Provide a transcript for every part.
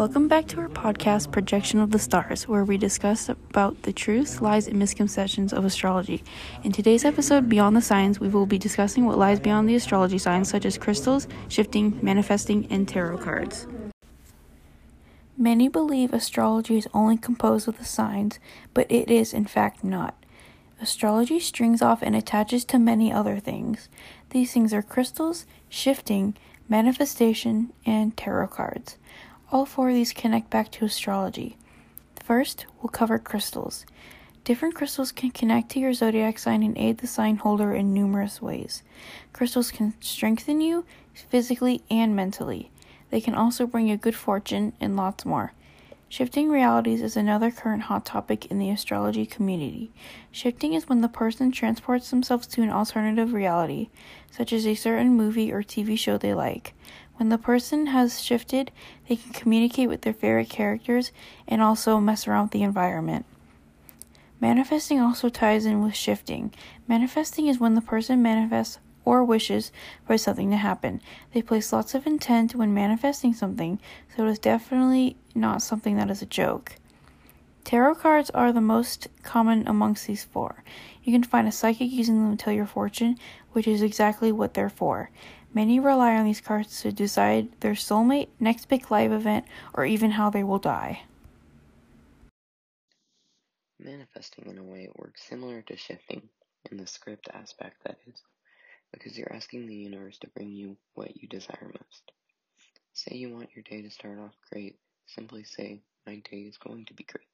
Welcome back to our podcast, Projection of the Stars, where we discuss about the truths, lies, and misconceptions of astrology. In today's episode, Beyond the Signs, we will be discussing what lies beyond the astrology signs, such as crystals, shifting, manifesting, and tarot cards. Many believe astrology is only composed of the signs, but it is in fact not. Astrology strings off and attaches to many other things. These things are crystals, shifting, manifestation, and tarot cards. All four of these connect back to astrology. First, we'll cover crystals. Different crystals can connect to your zodiac sign and aid the sign holder in numerous ways. Crystals can strengthen you physically and mentally. They can also bring you good fortune and lots more. Shifting realities is another current hot topic in the astrology community. Shifting is when the person transports themselves to an alternative reality, such as a certain movie or TV show they like. When the person has shifted, they can communicate with their favorite characters and also mess around with the environment. Manifesting also ties in with shifting. Manifesting is when the person manifests or wishes for something to happen. They place lots of intent when manifesting something, so it is definitely not something that is a joke. Tarot cards are the most common amongst these four. You can find a psychic using them to tell your fortune, which is exactly what they're for. Many rely on these cards to decide their soulmate, next big live event, or even how they will die. Manifesting in a way works similar to shifting, in the script aspect that is, because you're asking the universe to bring you what you desire most. Say you want your day to start off great, simply say, My day is going to be great.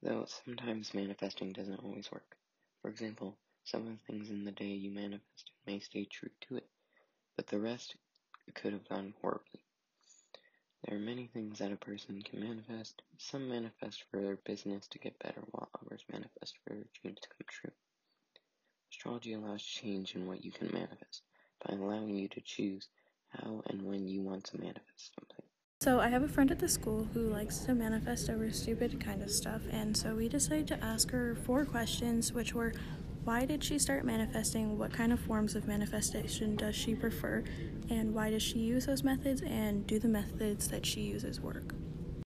Though sometimes manifesting doesn't always work. For example, some of the things in the day you manifest may stay true to it but the rest could have gone horribly. There are many things that a person can manifest. Some manifest for their business to get better, while others manifest for their dreams to come true. Astrology allows change in what you can manifest by allowing you to choose how and when you want to manifest something. So, I have a friend at the school who likes to manifest over stupid kind of stuff, and so we decided to ask her four questions, which were why did she start manifesting? What kind of forms of manifestation does she prefer? And why does she use those methods? And do the methods that she uses work?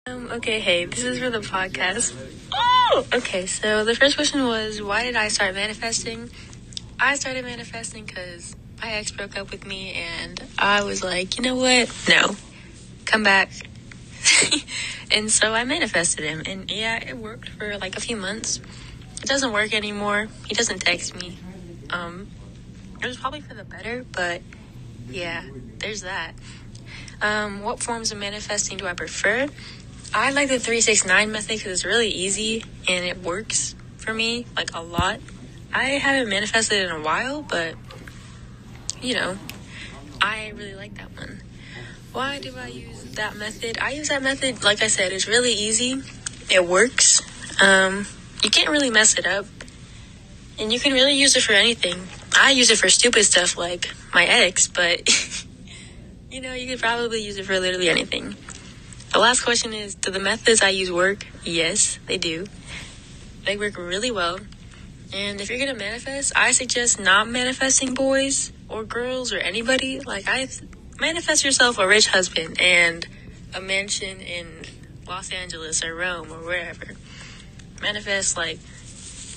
Um, okay, hey, this is for the podcast. Oh! Okay, so the first question was why did I start manifesting? I started manifesting because my ex broke up with me, and I was like, you know what? No. Come back. and so I manifested him, and yeah, it worked for like a few months. It doesn't work anymore. He doesn't text me. Um, it was probably for the better, but yeah, there's that. Um, what forms of manifesting do I prefer? I like the 369 method because it's really easy and it works for me like a lot. I haven't manifested in a while, but you know, I really like that one. Why do I use that method? I use that method, like I said, it's really easy. It works. Um, you can't really mess it up. And you can really use it for anything. I use it for stupid stuff like my ex, but you know, you could probably use it for literally anything. The last question is Do the methods I use work? Yes, they do. They work really well. And if you're gonna manifest, I suggest not manifesting boys or girls or anybody. Like, I manifest yourself a rich husband and a mansion in Los Angeles or Rome or wherever manifest like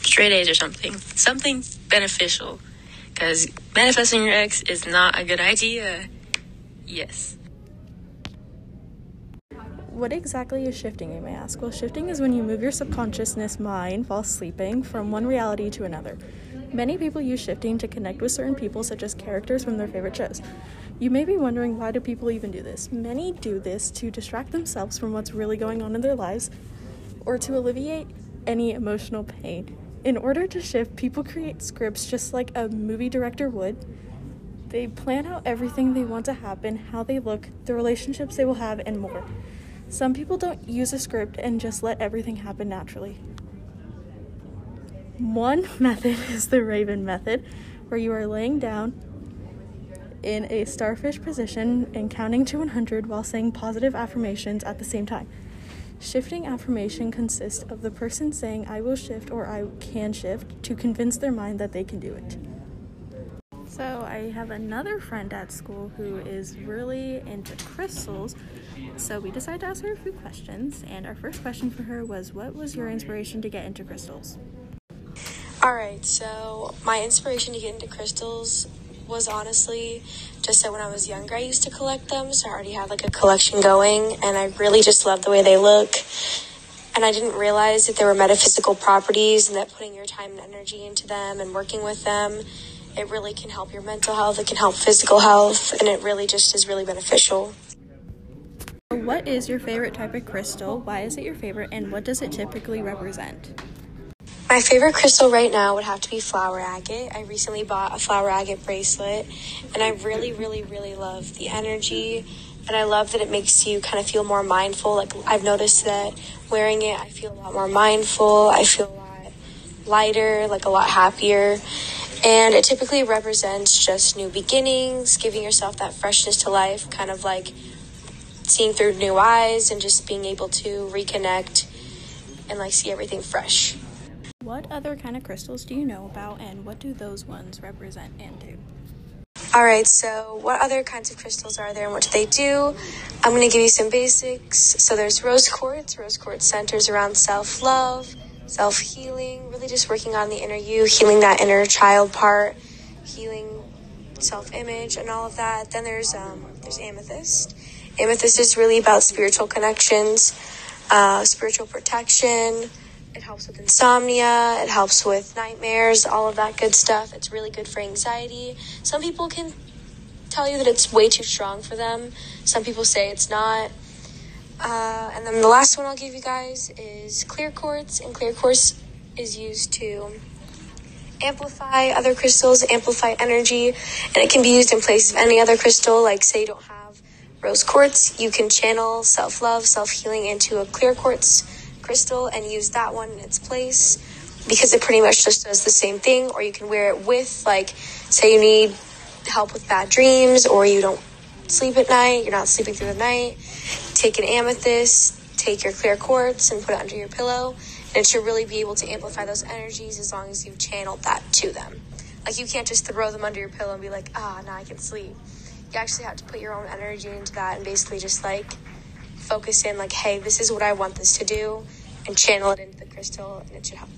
straight A's or something. Something beneficial. Because manifesting your ex is not a good idea. Yes. What exactly is shifting, you may ask? Well, shifting is when you move your subconsciousness mind while sleeping from one reality to another. Many people use shifting to connect with certain people, such as characters from their favorite shows. You may be wondering why do people even do this? Many do this to distract themselves from what's really going on in their lives or to alleviate any emotional pain. In order to shift, people create scripts just like a movie director would. They plan out everything they want to happen, how they look, the relationships they will have, and more. Some people don't use a script and just let everything happen naturally. One method is the Raven method, where you are laying down in a starfish position and counting to 100 while saying positive affirmations at the same time. Shifting affirmation consists of the person saying, I will shift or I can shift to convince their mind that they can do it. So, I have another friend at school who is really into crystals, So we decided to ask her a few questions, and our first question for her was What was your inspiration to get into crystals? Alright, so my inspiration to get into crystals was honestly just that when I was younger, I used to collect them. So I already had like a collection going, and I really just love the way they look. And I didn't realize that there were metaphysical properties and that putting your time and energy into them and working with them, it really can help your mental health, it can help physical health, and it really just is really beneficial. What is your favorite type of crystal? Why is it your favorite, and what does it typically represent? My favorite crystal right now would have to be flower agate. I recently bought a flower agate bracelet and I really, really, really love the energy and I love that it makes you kind of feel more mindful. Like I've noticed that wearing it, I feel a lot more mindful. I feel a lot lighter, like a lot happier. And it typically represents just new beginnings, giving yourself that freshness to life, kind of like seeing through new eyes and just being able to reconnect and like see everything fresh. What other kind of crystals do you know about, and what do those ones represent and do? All right, so what other kinds of crystals are there and what do they do? I'm going to give you some basics. So there's rose quartz. Rose quartz centers around self love, self healing, really just working on the inner you, healing that inner child part, healing self image, and all of that. Then there's um, there's amethyst. Amethyst is really about spiritual connections, uh, spiritual protection it helps with insomnia, it helps with nightmares, all of that good stuff. It's really good for anxiety. Some people can tell you that it's way too strong for them, some people say it's not. Uh, and then the last one I'll give you guys is clear quartz, and clear quartz is used to amplify other crystals, amplify energy, and it can be used in place of any other crystal. Like, say you don't have rose quartz, you can channel self love, self healing into a clear quartz crystal and use that one in its place because it pretty much just does the same thing. Or you can wear it with, like, say you need help with bad dreams or you don't sleep at night, you're not sleeping through the night. Take an amethyst, take your clear quartz and put it under your pillow. And it should really be able to amplify those energies as long as you've channeled that to them. Like, you can't just throw them under your pillow and be like, ah, now I can sleep. You actually have to put your own energy into that and basically just like focus in like, hey, this is what I want this to do, and channel it into the crystal, and it should help.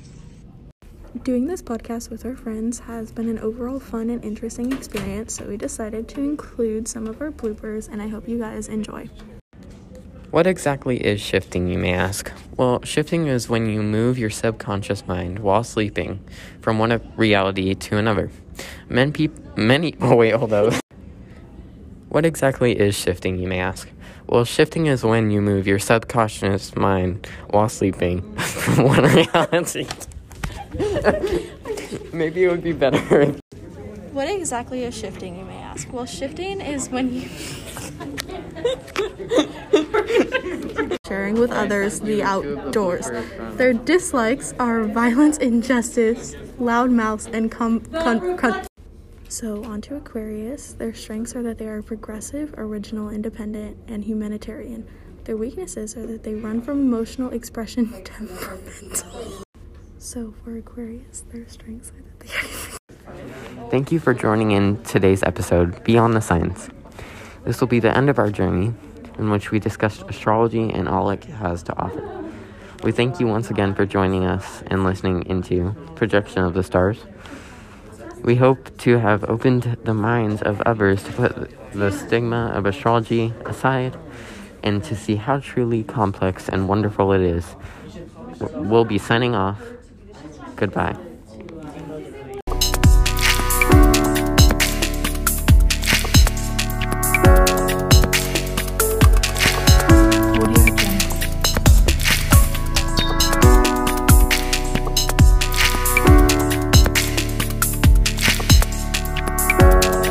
Doing this podcast with our friends has been an overall fun and interesting experience, so we decided to include some of our bloopers, and I hope you guys enjoy. What exactly is shifting, you may ask? Well, shifting is when you move your subconscious mind while sleeping from one reality to another. Many people, many, oh wait, hold up. what exactly is shifting, you may ask? Well, shifting is when you move your subconscious mind while sleeping from one reality. Maybe it would be better. What exactly is shifting, you may ask? Well, shifting is when you. sharing with others the outdoors. Their dislikes are violence, injustice, loud mouths, and com- con- con- so, on to Aquarius. Their strengths are that they are progressive, original, independent, and humanitarian. Their weaknesses are that they run from emotional expression to temperamental. So, for Aquarius, their strengths are that they are. Thank you for joining in today's episode, Beyond the Signs. This will be the end of our journey in which we discussed astrology and all it has to offer. We thank you once again for joining us and listening into Projection of the Stars. We hope to have opened the minds of others to put the stigma of astrology aside and to see how truly complex and wonderful it is. We'll be signing off. Goodbye.